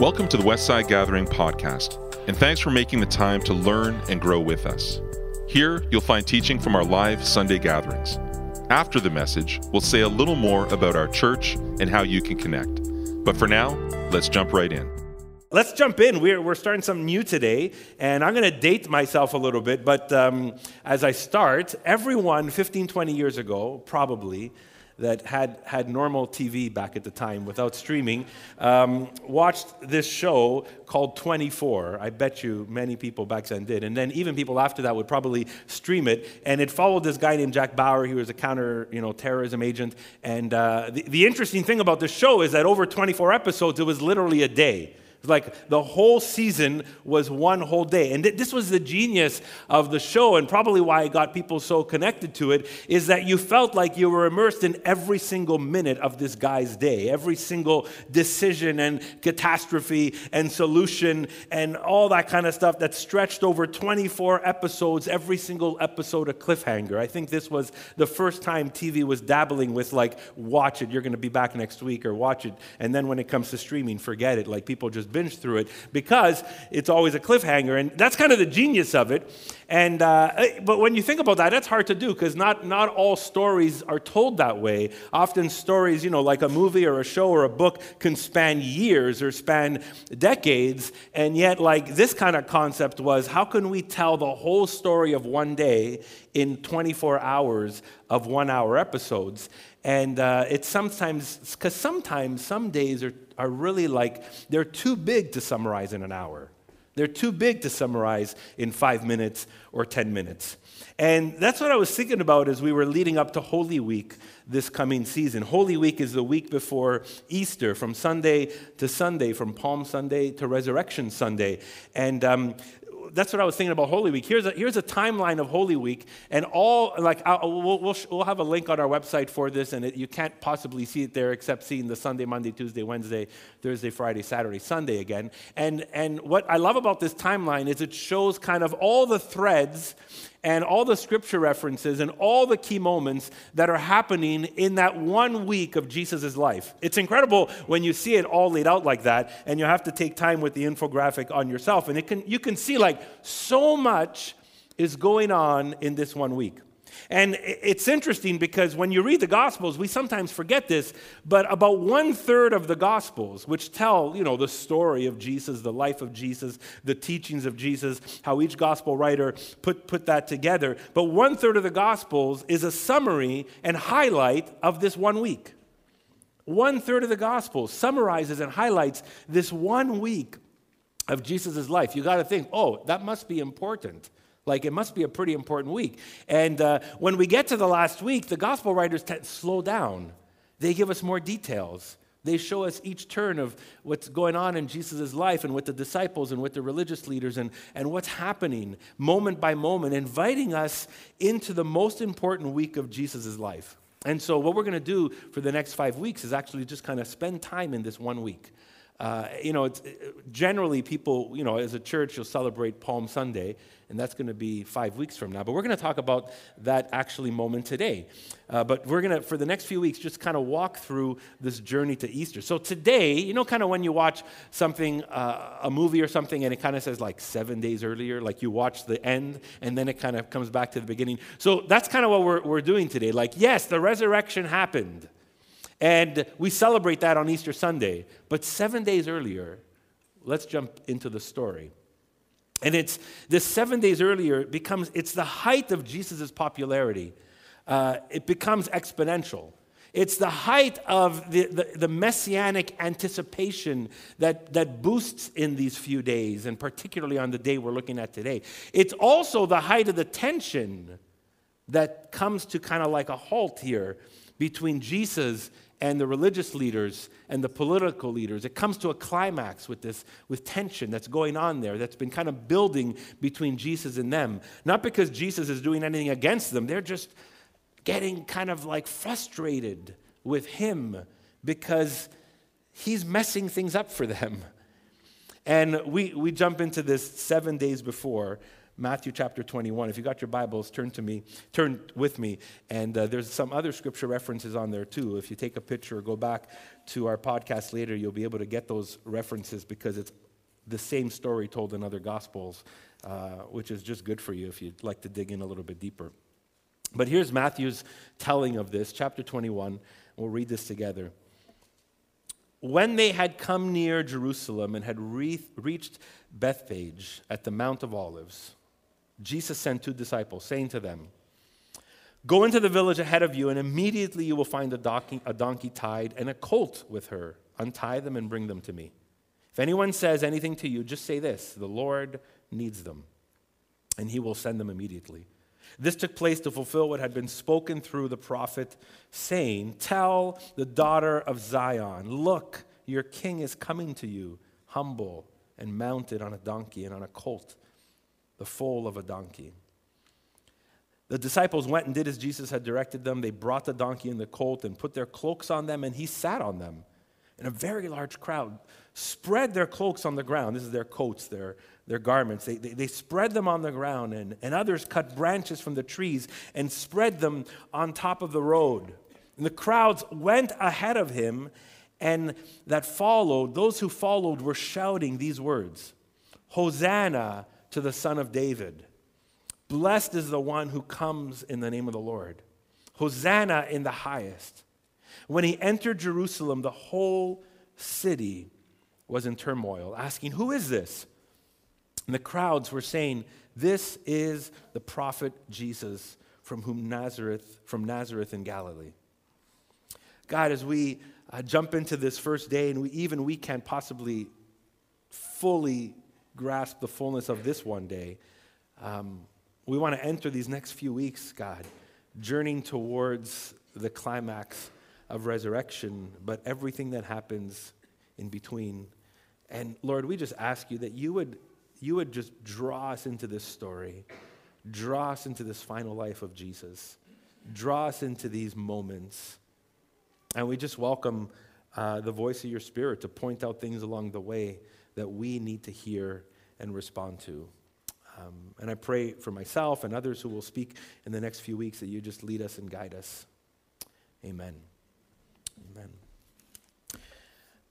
Welcome to the Westside Gathering podcast, and thanks for making the time to learn and grow with us. Here, you'll find teaching from our live Sunday gatherings. After the message, we'll say a little more about our church and how you can connect. But for now, let's jump right in. Let's jump in. We're, we're starting something new today, and I'm going to date myself a little bit, but um, as I start, everyone 15, 20 years ago, probably, that had, had normal TV back at the time without streaming, um, watched this show called 24. I bet you many people back then did. And then even people after that would probably stream it. And it followed this guy named Jack Bauer. He was a counter you know, terrorism agent. And uh, the, the interesting thing about this show is that over 24 episodes, it was literally a day. Like the whole season was one whole day. And th- this was the genius of the show, and probably why it got people so connected to it, is that you felt like you were immersed in every single minute of this guy's day, every single decision and catastrophe and solution and all that kind of stuff that stretched over 24 episodes, every single episode a cliffhanger. I think this was the first time TV was dabbling with, like, watch it, you're going to be back next week, or watch it. And then when it comes to streaming, forget it. Like, people just binge through it because it's always a cliffhanger. And that's kind of the genius of it. And, uh, eh, but when you think about that, that's hard to do because not, not all stories are told that way. Often stories, you know, like a movie or a show or a book can span years or span decades. And yet, like this kind of concept was how can we tell the whole story of one day in 24 hours of one hour episodes? And uh, it's sometimes, because sometimes some days are, are really like, they're too big to summarize in an hour. They're too big to summarize in five minutes or 10 minutes. And that's what I was thinking about as we were leading up to Holy Week this coming season. Holy Week is the week before Easter, from Sunday to Sunday, from Palm Sunday to Resurrection Sunday. And um, that's what I was thinking about Holy Week. Here's a, here's a timeline of Holy Week, and all, like, we'll, we'll, we'll, have a link on our website for this, and it, you can't possibly see it there except seeing the Sunday, Monday, Tuesday, Wednesday, Thursday, Friday, Saturday, Sunday again. And, and what I love about this timeline is it shows kind of all the threads and all the scripture references and all the key moments that are happening in that one week of Jesus' life. It's incredible when you see it all laid out like that, and you have to take time with the infographic on yourself. And it can, you can see like so much is going on in this one week. And it's interesting because when you read the Gospels, we sometimes forget this, but about one third of the Gospels, which tell, you know, the story of Jesus, the life of Jesus, the teachings of Jesus, how each Gospel writer put, put that together, but one third of the Gospels is a summary and highlight of this one week. One third of the Gospels summarizes and highlights this one week of Jesus' life. You got to think, oh, that must be important. Like, it must be a pretty important week. And uh, when we get to the last week, the gospel writers t- slow down. They give us more details. They show us each turn of what's going on in Jesus' life and with the disciples and with the religious leaders and, and what's happening moment by moment, inviting us into the most important week of Jesus' life. And so, what we're going to do for the next five weeks is actually just kind of spend time in this one week. Uh, you know, it's, generally people, you know, as a church, you'll celebrate Palm Sunday, and that's going to be five weeks from now. But we're going to talk about that actually moment today. Uh, but we're going to, for the next few weeks, just kind of walk through this journey to Easter. So today, you know, kind of when you watch something, uh, a movie or something, and it kind of says like seven days earlier, like you watch the end, and then it kind of comes back to the beginning. So that's kind of what we're, we're doing today. Like, yes, the resurrection happened. And we celebrate that on Easter Sunday. But seven days earlier, let's jump into the story. And it's this seven days earlier, it becomes, it's the height of Jesus' popularity. Uh, it becomes exponential. It's the height of the, the, the, messianic anticipation that, that boosts in these few days, and particularly on the day we're looking at today. It's also the height of the tension that comes to kind of like a halt here between Jesus and the religious leaders and the political leaders. It comes to a climax with this, with tension that's going on there, that's been kind of building between Jesus and them. Not because Jesus is doing anything against them, they're just getting kind of like frustrated with him because he's messing things up for them. And we, we jump into this seven days before, Matthew chapter 21. If you got your Bibles, turn to me, turn with me. And uh, there's some other scripture references on there too. If you take a picture or go back to our podcast later, you'll be able to get those references because it's the same story told in other gospels, uh, which is just good for you if you'd like to dig in a little bit deeper. But here's Matthew's telling of this, chapter 21. We'll read this together. When they had come near Jerusalem and had re- reached Bethphage at the Mount of Olives, Jesus sent two disciples, saying to them, Go into the village ahead of you, and immediately you will find a donkey, a donkey tied and a colt with her. Untie them and bring them to me. If anyone says anything to you, just say this The Lord needs them, and he will send them immediately. This took place to fulfill what had been spoken through the prophet, saying, Tell the daughter of Zion, look, your king is coming to you, humble and mounted on a donkey and on a colt the foal of a donkey. The disciples went and did as Jesus had directed them. They brought the donkey and the colt and put their cloaks on them, and he sat on them. And a very large crowd spread their cloaks on the ground. This is their coats, their, their garments. They, they, they spread them on the ground, and, and others cut branches from the trees and spread them on top of the road. And the crowds went ahead of him, and that followed, those who followed were shouting these words Hosanna! To the Son of David. Blessed is the one who comes in the name of the Lord. Hosanna in the highest. When he entered Jerusalem, the whole city was in turmoil, asking, Who is this? And the crowds were saying, This is the prophet Jesus from whom Nazareth, from Nazareth in Galilee. God, as we uh, jump into this first day, and we, even we can't possibly fully grasp the fullness of this one day. Um, we want to enter these next few weeks, God, journeying towards the climax of resurrection, but everything that happens in between. And Lord, we just ask you that you would, you would just draw us into this story, draw us into this final life of Jesus, draw us into these moments. And we just welcome uh, the voice of your Spirit to point out things along the way that we need to hear and respond to. Um, and I pray for myself and others who will speak in the next few weeks that you just lead us and guide us. Amen. Amen.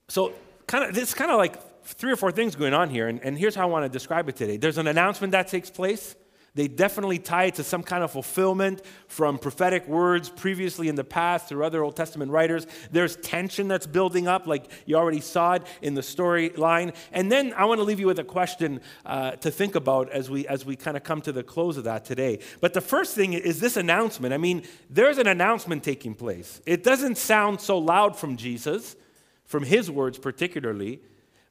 So, kind of, it's kind of like three or four things going on here, and, and here's how I want to describe it today. There's an announcement that takes place. They definitely tie it to some kind of fulfillment from prophetic words previously in the past through other Old Testament writers. There's tension that's building up, like you already saw it in the storyline. And then I want to leave you with a question uh, to think about as we as we kind of come to the close of that today. But the first thing is this announcement. I mean, there's an announcement taking place. It doesn't sound so loud from Jesus, from his words particularly,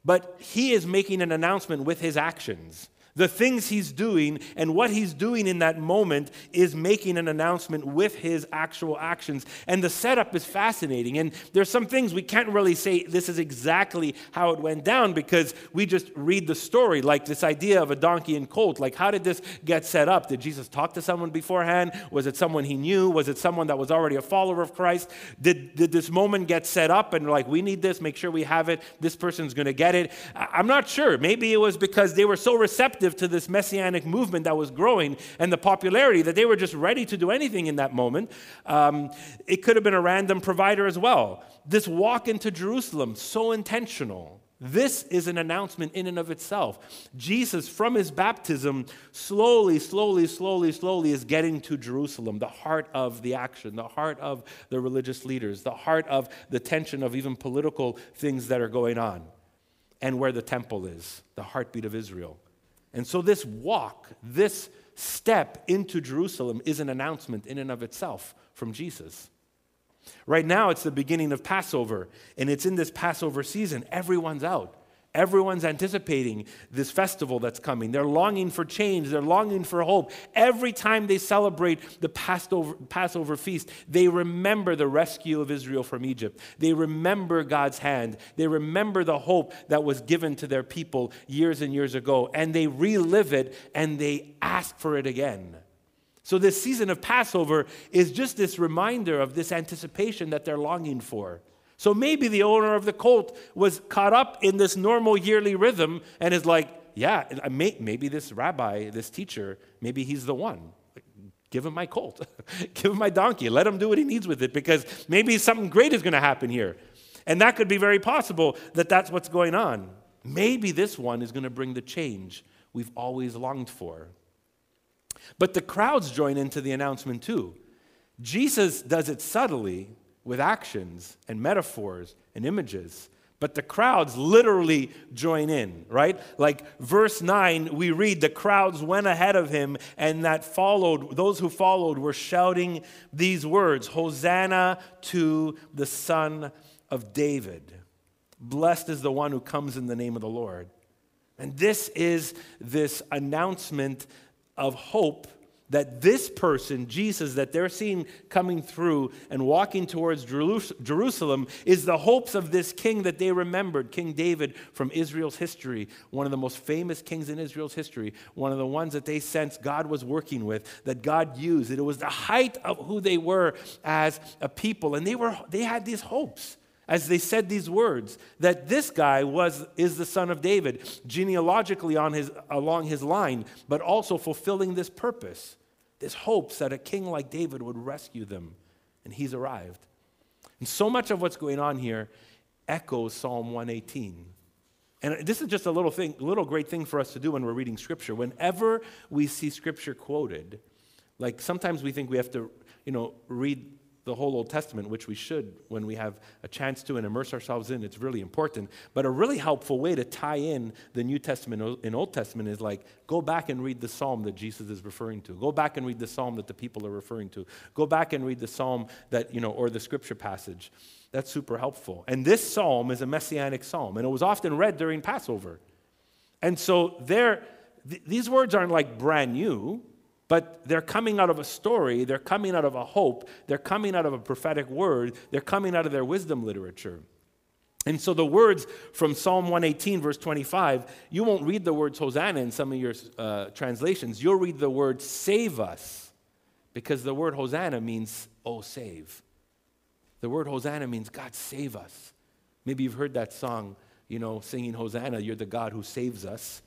but he is making an announcement with his actions the things he's doing and what he's doing in that moment is making an announcement with his actual actions. And the setup is fascinating. And there's some things we can't really say this is exactly how it went down because we just read the story, like this idea of a donkey and colt. Like, how did this get set up? Did Jesus talk to someone beforehand? Was it someone he knew? Was it someone that was already a follower of Christ? Did, did this moment get set up and like, we need this, make sure we have it, this person's gonna get it? I'm not sure. Maybe it was because they were so receptive to this messianic movement that was growing and the popularity that they were just ready to do anything in that moment. Um, it could have been a random provider as well. This walk into Jerusalem, so intentional. This is an announcement in and of itself. Jesus, from his baptism, slowly, slowly, slowly, slowly is getting to Jerusalem, the heart of the action, the heart of the religious leaders, the heart of the tension of even political things that are going on, and where the temple is, the heartbeat of Israel. And so, this walk, this step into Jerusalem is an announcement in and of itself from Jesus. Right now, it's the beginning of Passover, and it's in this Passover season. Everyone's out. Everyone's anticipating this festival that's coming. They're longing for change. They're longing for hope. Every time they celebrate the Passover, Passover feast, they remember the rescue of Israel from Egypt. They remember God's hand. They remember the hope that was given to their people years and years ago. And they relive it and they ask for it again. So, this season of Passover is just this reminder of this anticipation that they're longing for. So maybe the owner of the colt was caught up in this normal yearly rhythm and is like, yeah, maybe this rabbi, this teacher, maybe he's the one. Give him my colt, give him my donkey, let him do what he needs with it because maybe something great is going to happen here. And that could be very possible that that's what's going on. Maybe this one is going to bring the change we've always longed for. But the crowds join into the announcement too. Jesus does it subtly with actions and metaphors and images. But the crowds literally join in, right? Like verse 9, we read, the crowds went ahead of him, and that followed, those who followed were shouting these words Hosanna to the Son of David. Blessed is the one who comes in the name of the Lord. And this is this announcement of hope that this person, Jesus, that they're seeing coming through and walking towards Jerusalem, is the hopes of this king that they remembered, King David from Israel's history, one of the most famous kings in Israel's history, one of the ones that they sensed God was working with, that God used. That it was the height of who they were as a people, and they were they had these hopes as they said these words that this guy was is the son of David genealogically on his along his line but also fulfilling this purpose this hopes that a king like David would rescue them. And he's arrived. And so much of what's going on here echoes Psalm 118 and this is just a little thing a little great thing for us to do when we're reading scripture. Whenever we see scripture quoted like sometimes we think we have to you know read the whole Old Testament, which we should when we have a chance to and immerse ourselves in. It's really important. But a really helpful way to tie in the New Testament and Old Testament is like go back and read the psalm that Jesus is referring to. Go back and read the psalm that the people are referring to. Go back and read the psalm that, you know, or the scripture passage. That's super helpful. And this psalm is a messianic psalm, and it was often read during Passover. And so there, th- these words aren't like brand new. But they're coming out of a story, they're coming out of a hope, they're coming out of a prophetic word, they're coming out of their wisdom literature. And so the words from Psalm 118, verse 25, you won't read the words Hosanna in some of your uh, translations. You'll read the word save us, because the word Hosanna means, oh, save. The word Hosanna means, God, save us. Maybe you've heard that song, you know, singing Hosanna, you're the God who saves us.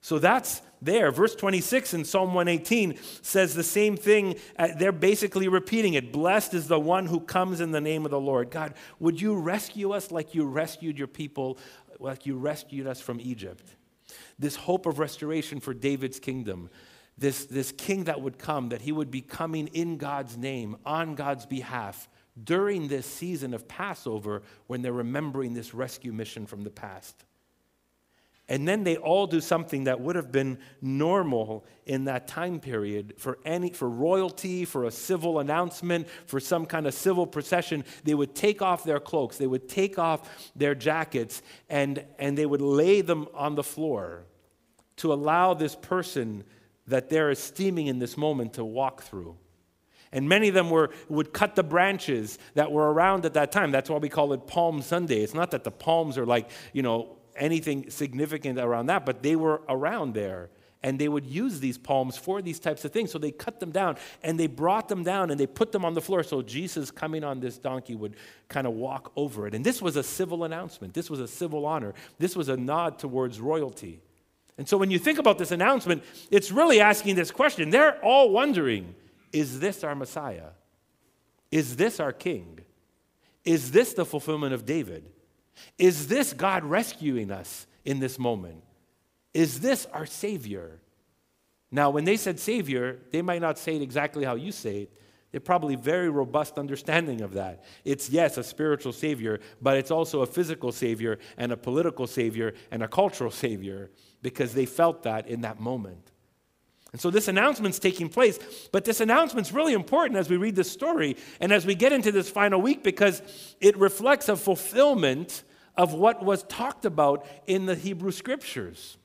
So that's there. Verse 26 in Psalm 118 says the same thing. Uh, they're basically repeating it. Blessed is the one who comes in the name of the Lord. God, would you rescue us like you rescued your people, like you rescued us from Egypt? This hope of restoration for David's kingdom. This, this king that would come, that he would be coming in God's name, on God's behalf, during this season of Passover when they're remembering this rescue mission from the past. And then they all do something that would have been normal in that time period for any for royalty, for a civil announcement, for some kind of civil procession. They would take off their cloaks, they would take off their jackets, and, and they would lay them on the floor to allow this person that they're esteeming in this moment to walk through. And many of them were, would cut the branches that were around at that time. That's why we call it Palm Sunday. It's not that the palms are like, you know, anything significant around that, but they were around there. And they would use these palms for these types of things. So they cut them down and they brought them down and they put them on the floor. So Jesus, coming on this donkey, would kind of walk over it. And this was a civil announcement. This was a civil honor. This was a nod towards royalty. And so when you think about this announcement, it's really asking this question. They're all wondering is this our Messiah? Is this our King? Is this the fulfillment of David? Is this God rescuing us in this moment? Is this our Savior? Now, when they said Savior, they might not say it exactly how you say it. They're probably very robust understanding of that. It's, yes, a spiritual Savior, but it's also a physical Savior and a political Savior and a cultural Savior because they felt that in that moment. And so this announcement's taking place, but this announcement's really important as we read this story and as we get into this final week because it reflects a fulfillment of what was talked about in the Hebrew scriptures.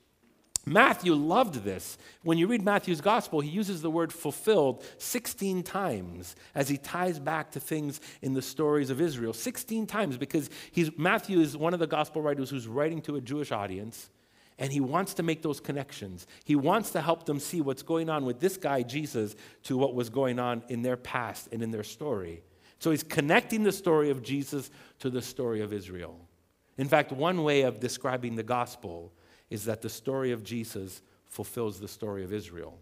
Matthew loved this. When you read Matthew's gospel, he uses the word fulfilled 16 times as he ties back to things in the stories of Israel. 16 times because Matthew is one of the gospel writers who's writing to a Jewish audience. And he wants to make those connections. He wants to help them see what's going on with this guy, Jesus, to what was going on in their past and in their story. So he's connecting the story of Jesus to the story of Israel. In fact, one way of describing the gospel is that the story of Jesus fulfills the story of Israel.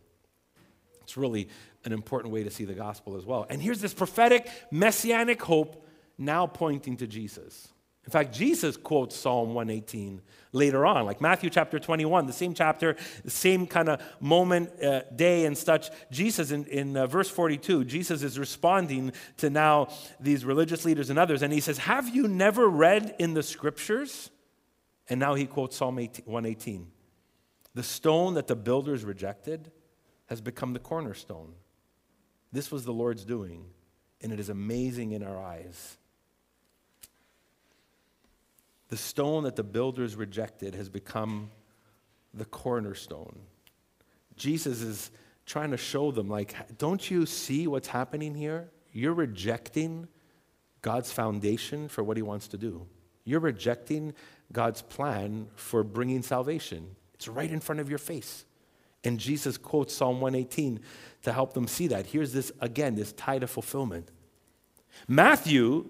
It's really an important way to see the gospel as well. And here's this prophetic messianic hope now pointing to Jesus. In fact, Jesus quotes Psalm 118 later on, like Matthew chapter 21, the same chapter, the same kind of moment, uh, day, and such. Jesus, in, in uh, verse 42, Jesus is responding to now these religious leaders and others, and he says, Have you never read in the scriptures? And now he quotes Psalm 18, 118 The stone that the builders rejected has become the cornerstone. This was the Lord's doing, and it is amazing in our eyes. The stone that the builders rejected has become the cornerstone. Jesus is trying to show them, like, don't you see what's happening here? You're rejecting God's foundation for what he wants to do. You're rejecting God's plan for bringing salvation. It's right in front of your face. And Jesus quotes Psalm 118 to help them see that. Here's this, again, this tie to fulfillment. Matthew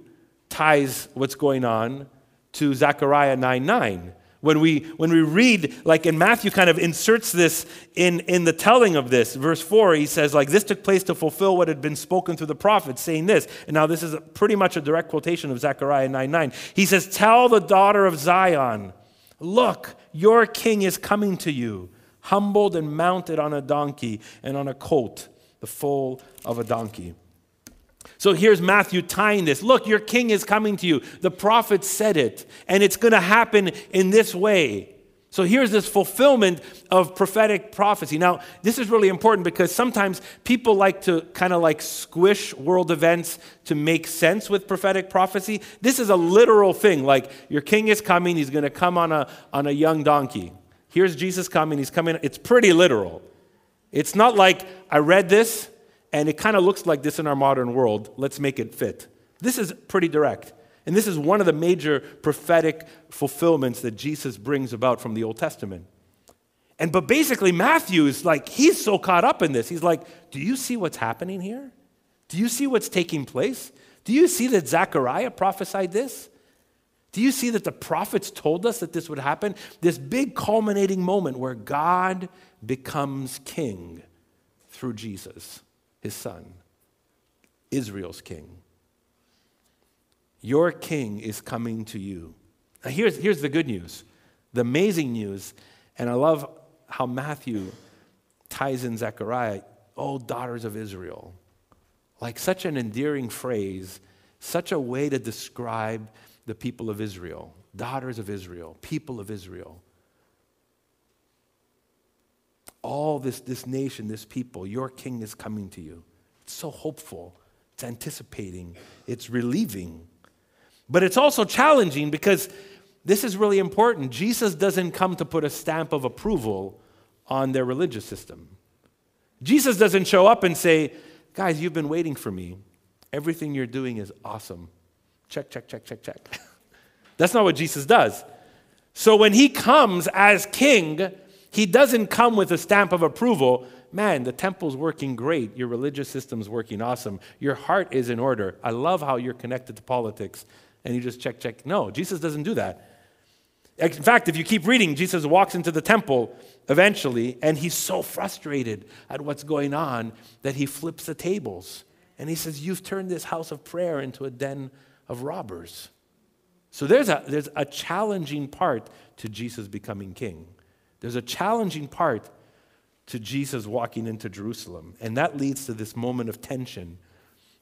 ties what's going on to Zechariah 9 9. When we, when we read, like in Matthew, kind of inserts this in, in the telling of this. Verse 4, he says, like, this took place to fulfill what had been spoken through the prophets, saying this. And now this is pretty much a direct quotation of Zechariah 9 9. He says, Tell the daughter of Zion, look, your king is coming to you, humbled and mounted on a donkey and on a colt, the foal of a donkey. So here's Matthew tying this. Look, your king is coming to you. The prophet said it, and it's going to happen in this way. So here's this fulfillment of prophetic prophecy. Now, this is really important because sometimes people like to kind of like squish world events to make sense with prophetic prophecy. This is a literal thing. Like your king is coming, he's going to come on a on a young donkey. Here's Jesus coming, he's coming. It's pretty literal. It's not like I read this and it kind of looks like this in our modern world. Let's make it fit. This is pretty direct. And this is one of the major prophetic fulfillments that Jesus brings about from the Old Testament. And but basically Matthew is like he's so caught up in this. He's like, "Do you see what's happening here? Do you see what's taking place? Do you see that Zechariah prophesied this? Do you see that the prophets told us that this would happen? This big culminating moment where God becomes king through Jesus his son, Israel's king. Your king is coming to you. Now, here's, here's the good news, the amazing news, and I love how Matthew ties in Zechariah, oh, daughters of Israel. Like such an endearing phrase, such a way to describe the people of Israel, daughters of Israel, people of Israel all this, this nation, this people, your king is coming to you. It's so hopeful, it's anticipating, it's relieving. But it's also challenging because this is really important. Jesus doesn't come to put a stamp of approval on their religious system. Jesus doesn't show up and say, Guys, you've been waiting for me. Everything you're doing is awesome. Check, check, check, check, check. That's not what Jesus does. So when he comes as king, he doesn't come with a stamp of approval. Man, the temple's working great. Your religious system's working awesome. Your heart is in order. I love how you're connected to politics. And you just check, check. No, Jesus doesn't do that. In fact, if you keep reading, Jesus walks into the temple eventually, and he's so frustrated at what's going on that he flips the tables. And he says, You've turned this house of prayer into a den of robbers. So there's a, there's a challenging part to Jesus becoming king. There's a challenging part to Jesus walking into Jerusalem, and that leads to this moment of tension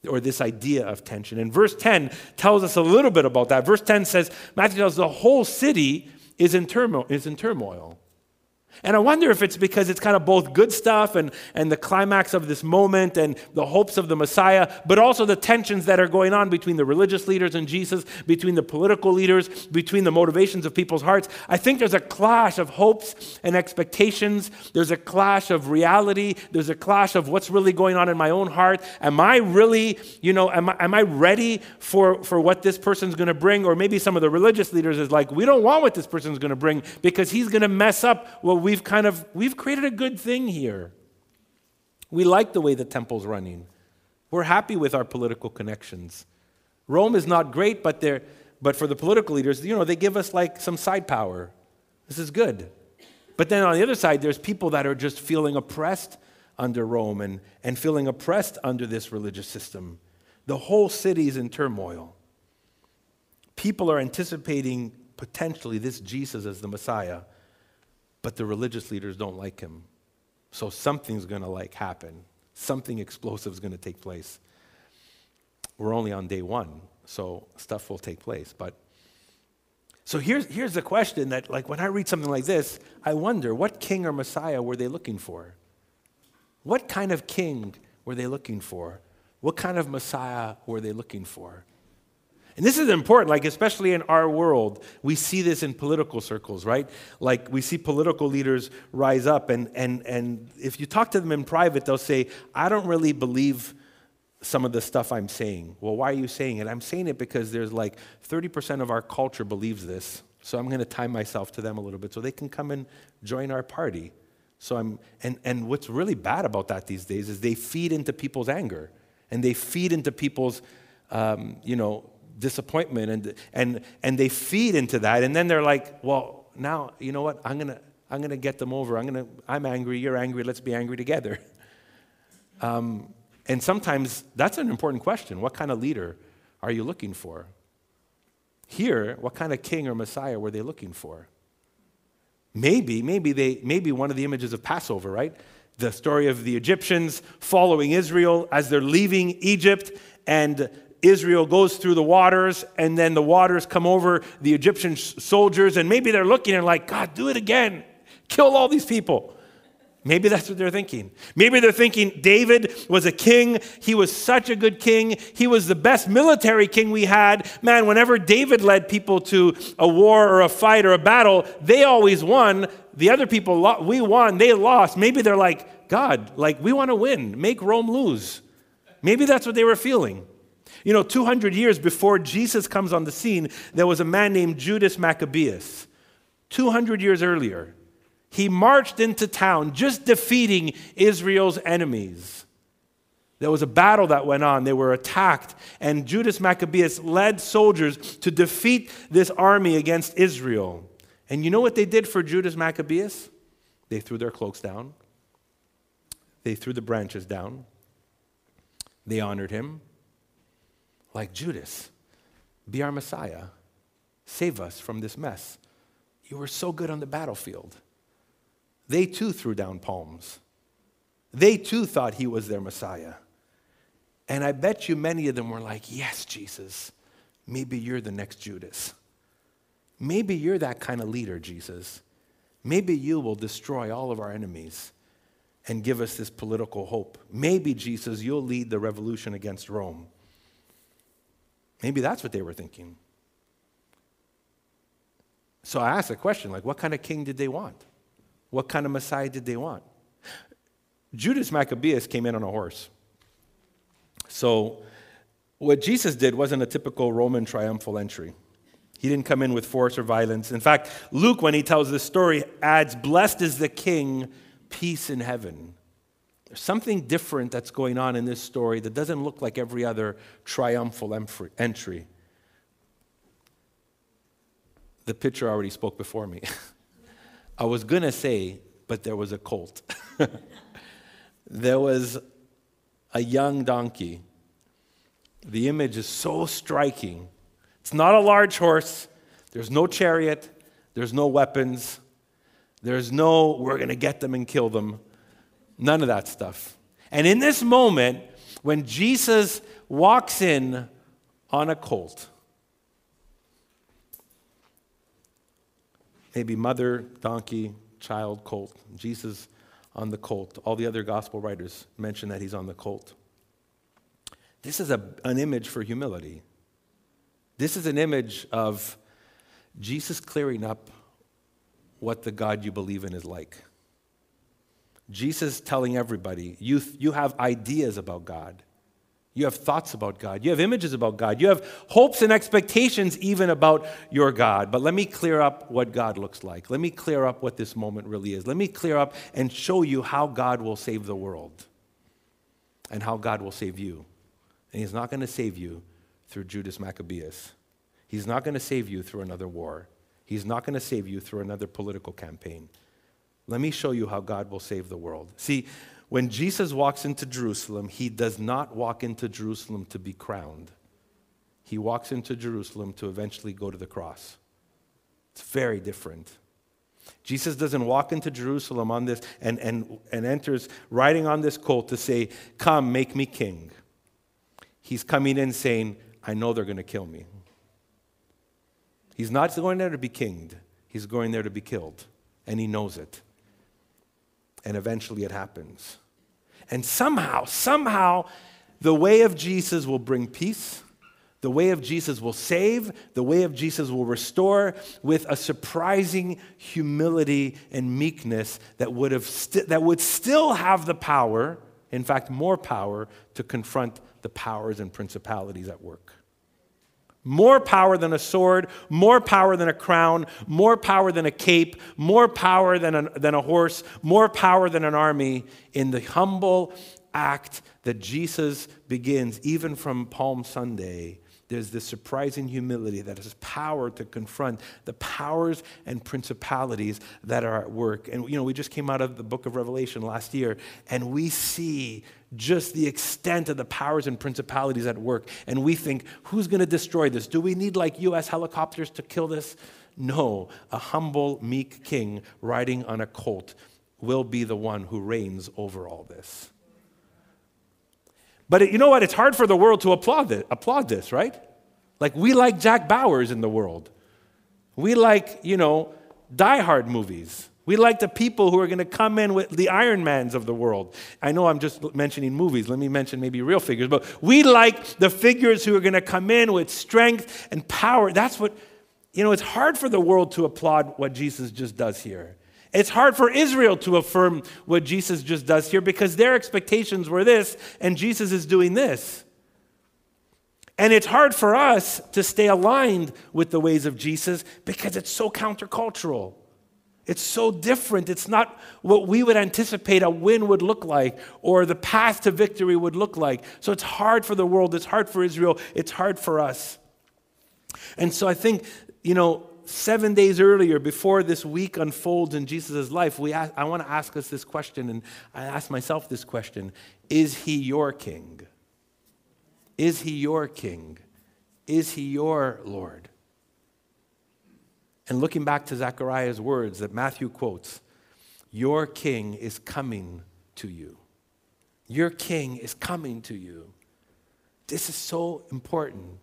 or this idea of tension. And verse 10 tells us a little bit about that. Verse 10 says, Matthew tells the whole city is in turmoil. Is in turmoil. And I wonder if it's because it's kind of both good stuff and, and the climax of this moment and the hopes of the Messiah, but also the tensions that are going on between the religious leaders and Jesus, between the political leaders, between the motivations of people's hearts. I think there's a clash of hopes and expectations. There's a clash of reality. There's a clash of what's really going on in my own heart. Am I really, you know, am I, am I ready for, for what this person's going to bring? Or maybe some of the religious leaders is like, we don't want what this person's going to bring because he's going to mess up what we've kind of we've created a good thing here. We like the way the temple's running. We're happy with our political connections. Rome is not great, but they're but for the political leaders, you know, they give us like some side power. This is good. But then on the other side, there's people that are just feeling oppressed under Rome and, and feeling oppressed under this religious system. The whole city is in turmoil. People are anticipating potentially this Jesus as the Messiah, but the religious leaders don't like him. So something's going to like happen. Something explosive is going to take place. We're only on day 1, so stuff will take place, but so here's, here's the question that, like, when I read something like this, I wonder what king or Messiah were they looking for? What kind of king were they looking for? What kind of Messiah were they looking for? And this is important, like, especially in our world, we see this in political circles, right? Like, we see political leaders rise up, and, and, and if you talk to them in private, they'll say, I don't really believe some of the stuff I'm saying. Well, why are you saying it? I'm saying it because there's like 30% of our culture believes this. So I'm going to tie myself to them a little bit so they can come and join our party. So I'm, and, and what's really bad about that these days is they feed into people's anger and they feed into people's, um, you know, disappointment and, and, and they feed into that. And then they're like, well, now, you know what? I'm going to, I'm going to get them over. I'm going to, I'm angry. You're angry. Let's be angry together. Um, and sometimes that's an important question. What kind of leader are you looking for? Here, what kind of king or Messiah were they looking for? Maybe, maybe they maybe one of the images of Passover, right? The story of the Egyptians following Israel as they're leaving Egypt and Israel goes through the waters and then the waters come over the Egyptian soldiers and maybe they're looking and like, God, do it again. Kill all these people. Maybe that's what they're thinking. Maybe they're thinking David was a king. He was such a good king. He was the best military king we had. Man, whenever David led people to a war or a fight or a battle, they always won. The other people, we won, they lost. Maybe they're like, God, like, we want to win. Make Rome lose. Maybe that's what they were feeling. You know, 200 years before Jesus comes on the scene, there was a man named Judas Maccabeus. 200 years earlier he marched into town just defeating Israel's enemies. There was a battle that went on. They were attacked, and Judas Maccabeus led soldiers to defeat this army against Israel. And you know what they did for Judas Maccabeus? They threw their cloaks down, they threw the branches down, they honored him. Like Judas, be our Messiah. Save us from this mess. You were so good on the battlefield. They too threw down palms. They too thought he was their Messiah. And I bet you many of them were like, Yes, Jesus, maybe you're the next Judas. Maybe you're that kind of leader, Jesus. Maybe you will destroy all of our enemies and give us this political hope. Maybe, Jesus, you'll lead the revolution against Rome. Maybe that's what they were thinking. So I asked a question like, what kind of king did they want? What kind of Messiah did they want? Judas Maccabeus came in on a horse. So, what Jesus did wasn't a typical Roman triumphal entry. He didn't come in with force or violence. In fact, Luke, when he tells this story, adds, Blessed is the king, peace in heaven. There's something different that's going on in this story that doesn't look like every other triumphal entry. The picture already spoke before me. I was going to say, but there was a colt. there was a young donkey. The image is so striking. It's not a large horse, there's no chariot, there's no weapons, there's no, we're going to get them and kill them. None of that stuff. And in this moment, when Jesus walks in on a colt, maybe mother, donkey, child, colt. Jesus on the colt. All the other gospel writers mention that he's on the colt. This is a, an image for humility. This is an image of Jesus clearing up what the God you believe in is like. Jesus telling everybody, you, you have ideas about God. You have thoughts about God. You have images about God. You have hopes and expectations even about your God. But let me clear up what God looks like. Let me clear up what this moment really is. Let me clear up and show you how God will save the world and how God will save you. And He's not going to save you through Judas Maccabeus. He's not going to save you through another war. He's not going to save you through another political campaign. Let me show you how God will save the world. See, when Jesus walks into Jerusalem, he does not walk into Jerusalem to be crowned. He walks into Jerusalem to eventually go to the cross. It's very different. Jesus doesn't walk into Jerusalem on this and, and, and enters riding on this colt to say, Come, make me king. He's coming in saying, I know they're going to kill me. He's not going there to be kinged, he's going there to be killed. And he knows it. And eventually it happens. And somehow, somehow, the way of Jesus will bring peace. The way of Jesus will save. The way of Jesus will restore with a surprising humility and meekness that would, have that would still have the power, in fact, more power, to confront the powers and principalities at work. More power than a sword, more power than a crown, more power than a cape, more power than a, than a horse, more power than an army in the humble act that Jesus begins, even from Palm Sunday. There's this surprising humility that has power to confront the powers and principalities that are at work. And, you know, we just came out of the book of Revelation last year, and we see just the extent of the powers and principalities at work. And we think, who's going to destroy this? Do we need like US helicopters to kill this? No, a humble, meek king riding on a colt will be the one who reigns over all this. But it, you know what? It's hard for the world to applaud this, applaud this, right? Like we like Jack Bauers in the world. We like, you know, Die Hard movies. We like the people who are going to come in with the Iron Mans of the world. I know I'm just mentioning movies. Let me mention maybe real figures. But we like the figures who are going to come in with strength and power. That's what, you know, it's hard for the world to applaud what Jesus just does here. It's hard for Israel to affirm what Jesus just does here because their expectations were this, and Jesus is doing this. And it's hard for us to stay aligned with the ways of Jesus because it's so countercultural. It's so different. It's not what we would anticipate a win would look like or the path to victory would look like. So it's hard for the world. It's hard for Israel. It's hard for us. And so I think, you know, seven days earlier, before this week unfolds in Jesus' life, we ask, I want to ask us this question, and I ask myself this question Is he your king? Is he your king? Is he your Lord? And looking back to Zechariah's words that Matthew quotes, your king is coming to you. Your king is coming to you. This is so important.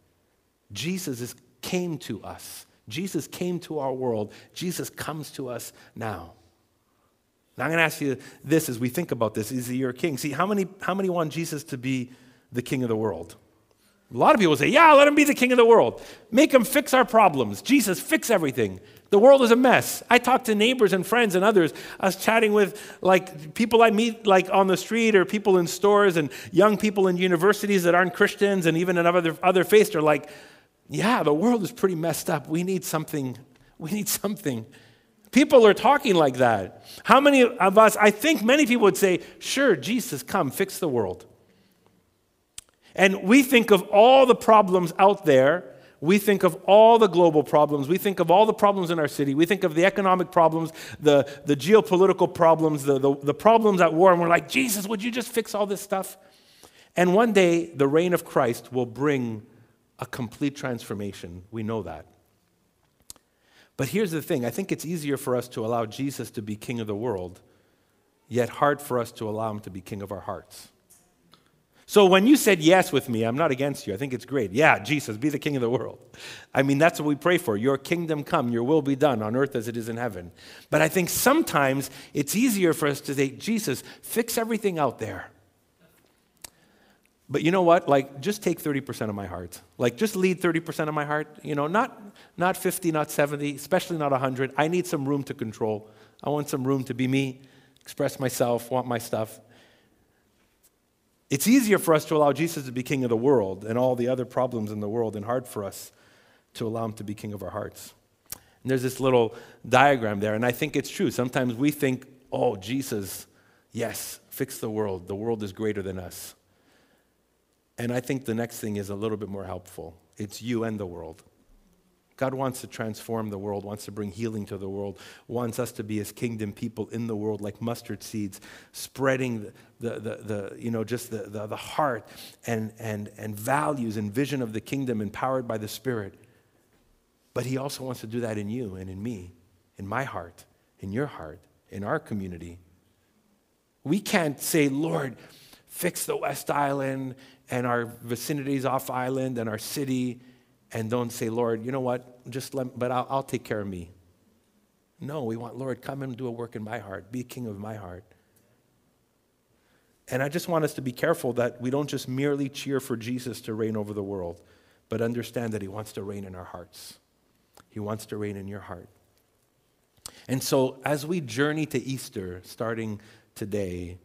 Jesus is, came to us. Jesus came to our world. Jesus comes to us now. Now I'm going to ask you this as we think about this. Is he your king? See, how many, how many want Jesus to be the king of the world? A lot of people say, yeah, let him be the king of the world. Make him fix our problems. Jesus, fix everything. The world is a mess. I talk to neighbors and friends and others. I was chatting with like people I meet like on the street or people in stores and young people in universities that aren't Christians and even in other, other faiths are like, yeah, the world is pretty messed up. We need something. We need something. People are talking like that. How many of us, I think many people would say, sure, Jesus, come, fix the world. And we think of all the problems out there. We think of all the global problems. We think of all the problems in our city. We think of the economic problems, the, the geopolitical problems, the, the, the problems at war. And we're like, Jesus, would you just fix all this stuff? And one day, the reign of Christ will bring a complete transformation. We know that. But here's the thing I think it's easier for us to allow Jesus to be king of the world, yet hard for us to allow him to be king of our hearts. So when you said yes with me, I'm not against you. I think it's great. Yeah, Jesus, be the king of the world. I mean, that's what we pray for. Your kingdom come, your will be done on earth as it is in heaven. But I think sometimes it's easier for us to say, Jesus, fix everything out there. But you know what? Like, just take 30% of my heart. Like, just lead 30% of my heart. You know, not, not 50, not 70, especially not 100. I need some room to control. I want some room to be me, express myself, want my stuff. It's easier for us to allow Jesus to be king of the world and all the other problems in the world, and hard for us to allow him to be king of our hearts. And there's this little diagram there, and I think it's true. Sometimes we think, oh, Jesus, yes, fix the world. The world is greater than us. And I think the next thing is a little bit more helpful it's you and the world. God wants to transform the world, wants to bring healing to the world, wants us to be his kingdom people in the world like mustard seeds, spreading the, the, the, the you know, just the, the, the heart and, and, and values and vision of the kingdom empowered by the Spirit. But he also wants to do that in you and in me, in my heart, in your heart, in our community. We can't say, Lord, fix the West Island and our vicinities off island and our city and don't say, Lord, you know what? Just let, but I'll, I'll take care of me. No, we want, Lord, come and do a work in my heart. Be king of my heart. And I just want us to be careful that we don't just merely cheer for Jesus to reign over the world, but understand that he wants to reign in our hearts. He wants to reign in your heart. And so, as we journey to Easter, starting today,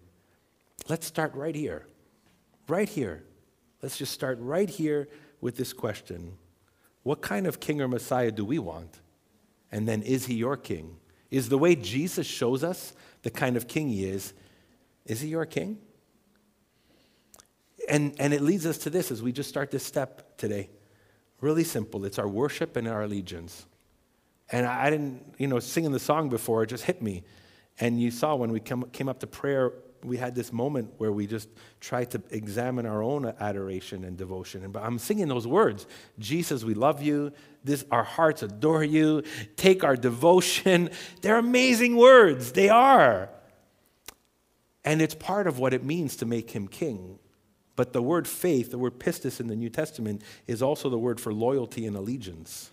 let's start right here. Right here. Let's just start right here with this question what kind of king or Messiah do we want? And then, is he your king? Is the way Jesus shows us the kind of king he is, is he your king? And, and it leads us to this as we just start this step today. Really simple. It's our worship and our allegiance. And I didn't, you know, singing the song before, it just hit me. And you saw when we came up to prayer we had this moment where we just tried to examine our own adoration and devotion. And but I'm singing those words Jesus, we love you. This, our hearts adore you. Take our devotion. They're amazing words. They are. And it's part of what it means to make him king. But the word faith, the word pistis in the New Testament, is also the word for loyalty and allegiance.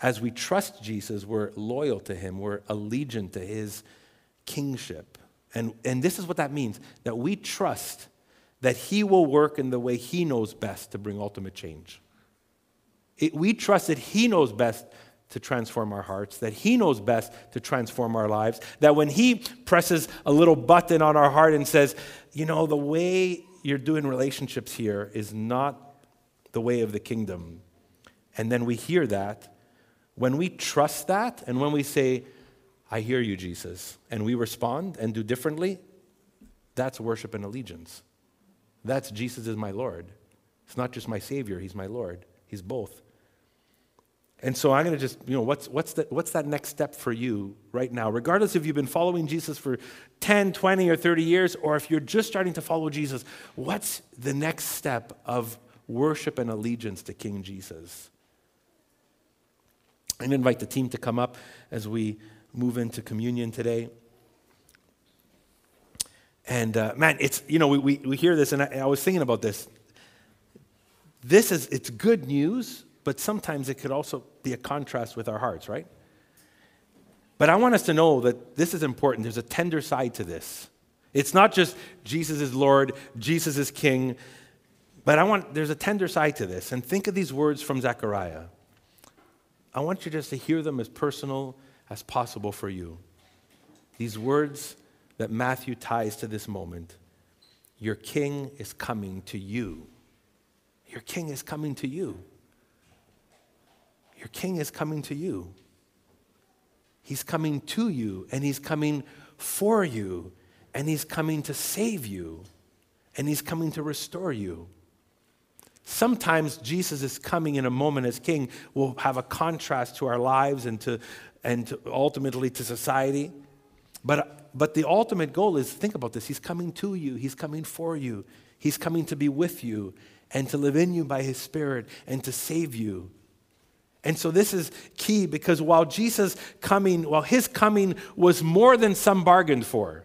As we trust Jesus, we're loyal to him, we're allegiant to his kingship. And, and this is what that means that we trust that He will work in the way He knows best to bring ultimate change. It, we trust that He knows best to transform our hearts, that He knows best to transform our lives, that when He presses a little button on our heart and says, you know, the way you're doing relationships here is not the way of the kingdom. And then we hear that. When we trust that and when we say, I hear you, Jesus, and we respond and do differently, that's worship and allegiance. That's Jesus is my Lord. It's not just my Savior, He's my Lord. He's both. And so I'm going to just, you know, what's, what's, the, what's that next step for you right now? Regardless if you've been following Jesus for 10, 20, or 30 years, or if you're just starting to follow Jesus, what's the next step of worship and allegiance to King Jesus? I'm going to invite the team to come up as we move into communion today. And uh, man, it's, you know, we, we, we hear this, and I, I was thinking about this. This is, it's good news, but sometimes it could also be a contrast with our hearts, right? But I want us to know that this is important. There's a tender side to this. It's not just Jesus is Lord, Jesus is King, but I want, there's a tender side to this. And think of these words from Zechariah. I want you just to hear them as personal as possible for you. These words that Matthew ties to this moment Your king is coming to you. Your king is coming to you. Your king is coming to you. He's coming to you, and he's coming for you, and he's coming to save you, and he's coming to restore you. Sometimes Jesus is coming in a moment as king will have a contrast to our lives and to and ultimately to society. But, but the ultimate goal is think about this He's coming to you, He's coming for you, He's coming to be with you and to live in you by His Spirit and to save you. And so this is key because while Jesus coming, while his coming was more than some bargained for,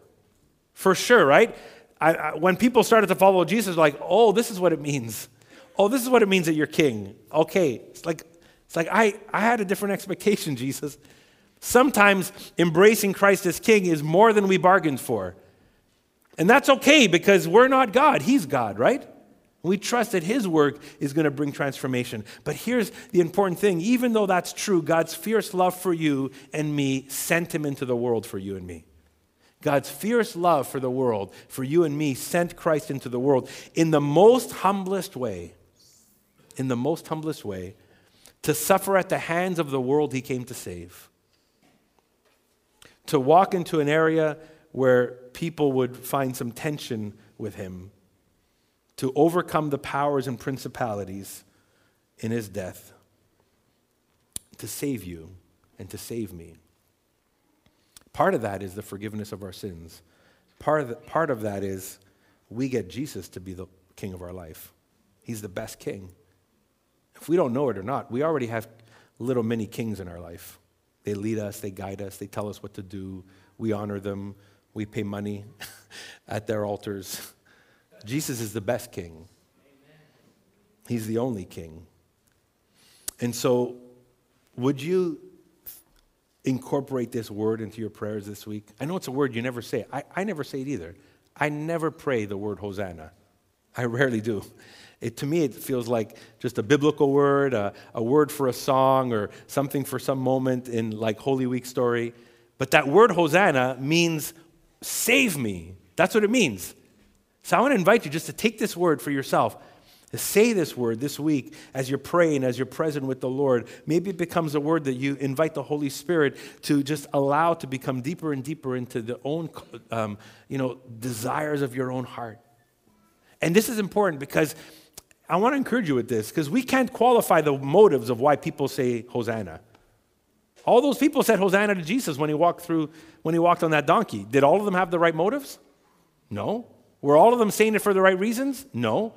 for sure, right? I, I, when people started to follow Jesus, like, oh, this is what it means. Oh, this is what it means that you're king. Okay, it's like, it's like I, I had a different expectation, Jesus. Sometimes embracing Christ as king is more than we bargained for. And that's okay because we're not God, He's God, right? We trust that His work is going to bring transformation. But here's the important thing even though that's true, God's fierce love for you and me sent Him into the world for you and me. God's fierce love for the world, for you and me, sent Christ into the world in the most humblest way, in the most humblest way, to suffer at the hands of the world He came to save to walk into an area where people would find some tension with him, to overcome the powers and principalities in his death. to save you and to save me. Part of that is the forgiveness of our sins. Part of, the, part of that is we get Jesus to be the king of our life. He's the best king. If we don't know it or not, we already have little mini kings in our life. They lead us, they guide us, they tell us what to do. We honor them, we pay money at their altars. Jesus is the best king. He's the only king. And so, would you incorporate this word into your prayers this week? I know it's a word you never say. I, I never say it either. I never pray the word Hosanna. I rarely do. It, to me, it feels like just a biblical word, a, a word for a song, or something for some moment in like Holy Week story. But that word Hosanna means save me. That's what it means. So I want to invite you just to take this word for yourself. To say this word this week as you're praying, as you're present with the Lord. Maybe it becomes a word that you invite the Holy Spirit to just allow to become deeper and deeper into the own, um, you know, desires of your own heart. And this is important because I want to encourage you with this because we can't qualify the motives of why people say Hosanna. All those people said Hosanna to Jesus when he walked through, when he walked on that donkey. Did all of them have the right motives? No. Were all of them saying it for the right reasons? No.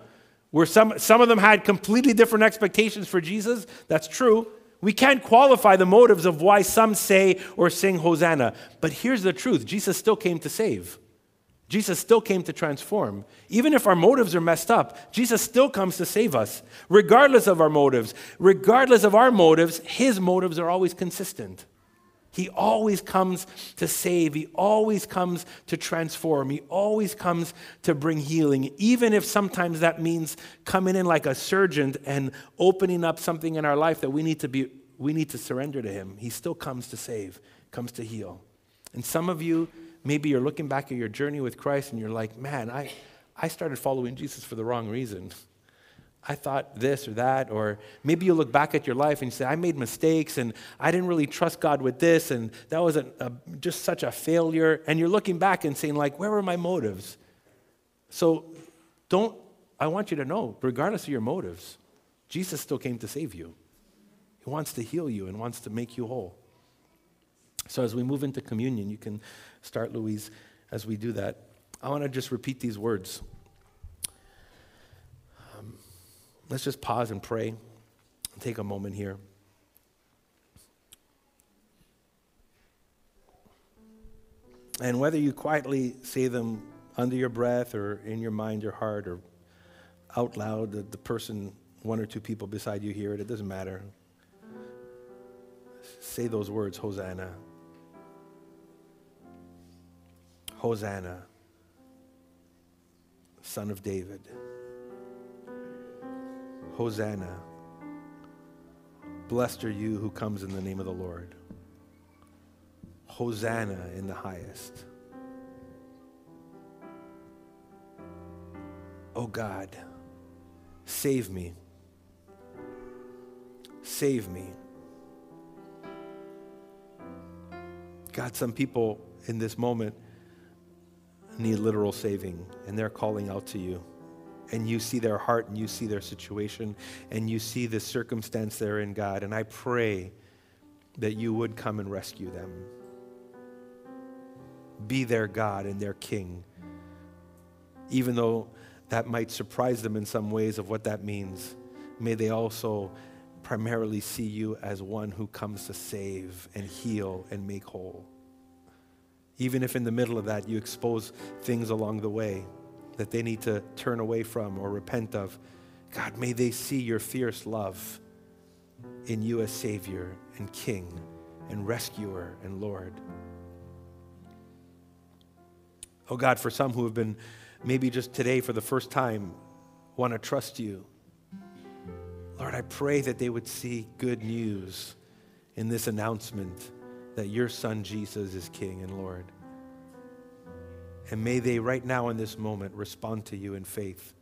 Were some, some of them had completely different expectations for Jesus? That's true. We can't qualify the motives of why some say or sing Hosanna. But here's the truth Jesus still came to save. Jesus still came to transform. Even if our motives are messed up, Jesus still comes to save us, regardless of our motives. Regardless of our motives, his motives are always consistent. He always comes to save. He always comes to transform. He always comes to bring healing, even if sometimes that means coming in like a surgeon and opening up something in our life that we need to be we need to surrender to him. He still comes to save, comes to heal. And some of you maybe you're looking back at your journey with Christ and you're like, man, I, I started following Jesus for the wrong reason. I thought this or that. Or maybe you look back at your life and you say, I made mistakes and I didn't really trust God with this and that was a, a, just such a failure. And you're looking back and saying, like, where were my motives? So don't, I want you to know, regardless of your motives, Jesus still came to save you. He wants to heal you and wants to make you whole. So as we move into communion, you can start, Louise, as we do that. I want to just repeat these words. Um, let's just pause and pray. and Take a moment here. And whether you quietly say them under your breath or in your mind or heart or out loud, the, the person, one or two people beside you hear it, it doesn't matter. Say those words, Hosanna. Hosanna, son of David. Hosanna. Blessed are you who comes in the name of the Lord. Hosanna in the highest. Oh God, save me. Save me. God, some people in this moment need literal saving, and they're calling out to you. And you see their heart, and you see their situation, and you see the circumstance they're in, God. And I pray that you would come and rescue them. Be their God and their King. Even though that might surprise them in some ways of what that means, may they also primarily see you as one who comes to save and heal and make whole. Even if in the middle of that you expose things along the way that they need to turn away from or repent of, God, may they see your fierce love in you as Savior and King and Rescuer and Lord. Oh God, for some who have been maybe just today for the first time want to trust you, Lord, I pray that they would see good news in this announcement that your son Jesus is King and Lord. And may they, right now in this moment, respond to you in faith.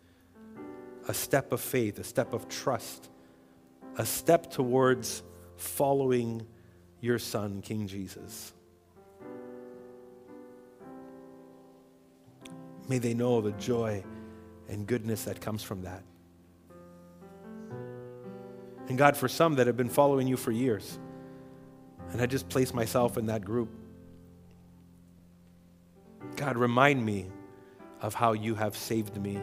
A step of faith, a step of trust, a step towards following your son, King Jesus. May they know the joy and goodness that comes from that. And God, for some that have been following you for years, And I just place myself in that group. God, remind me of how you have saved me,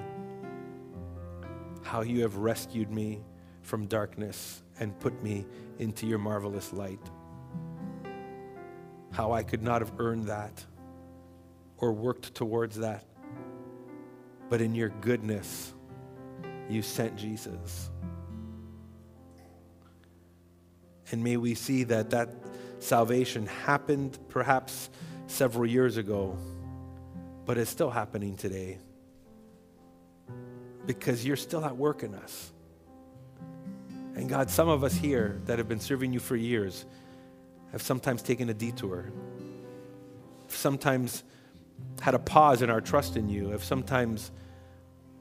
how you have rescued me from darkness and put me into your marvelous light. How I could not have earned that or worked towards that. But in your goodness, you sent Jesus. And may we see that that salvation happened perhaps several years ago, but it's still happening today because you're still at work in us. And God, some of us here that have been serving you for years have sometimes taken a detour, sometimes had a pause in our trust in you, have sometimes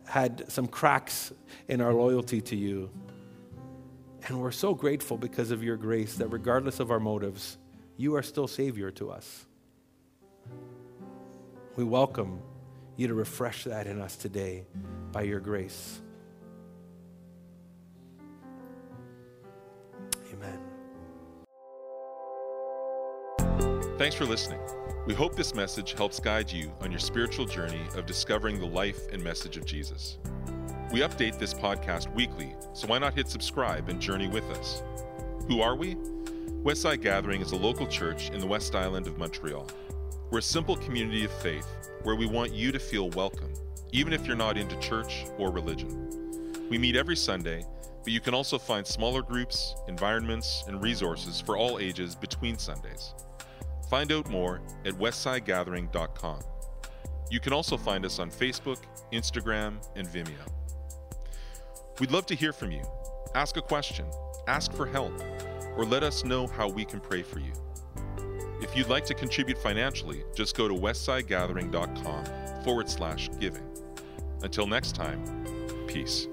had some cracks in our loyalty to you. And we're so grateful because of your grace that regardless of our motives, you are still Savior to us. We welcome you to refresh that in us today by your grace. Amen. Thanks for listening. We hope this message helps guide you on your spiritual journey of discovering the life and message of Jesus. We update this podcast weekly, so why not hit subscribe and journey with us? Who are we? Westside Gathering is a local church in the West Island of Montreal. We're a simple community of faith where we want you to feel welcome, even if you're not into church or religion. We meet every Sunday, but you can also find smaller groups, environments, and resources for all ages between Sundays. Find out more at westsidegathering.com. You can also find us on Facebook, Instagram, and Vimeo. We'd love to hear from you. Ask a question, ask for help, or let us know how we can pray for you. If you'd like to contribute financially, just go to westsidegathering.com forward slash giving. Until next time, peace.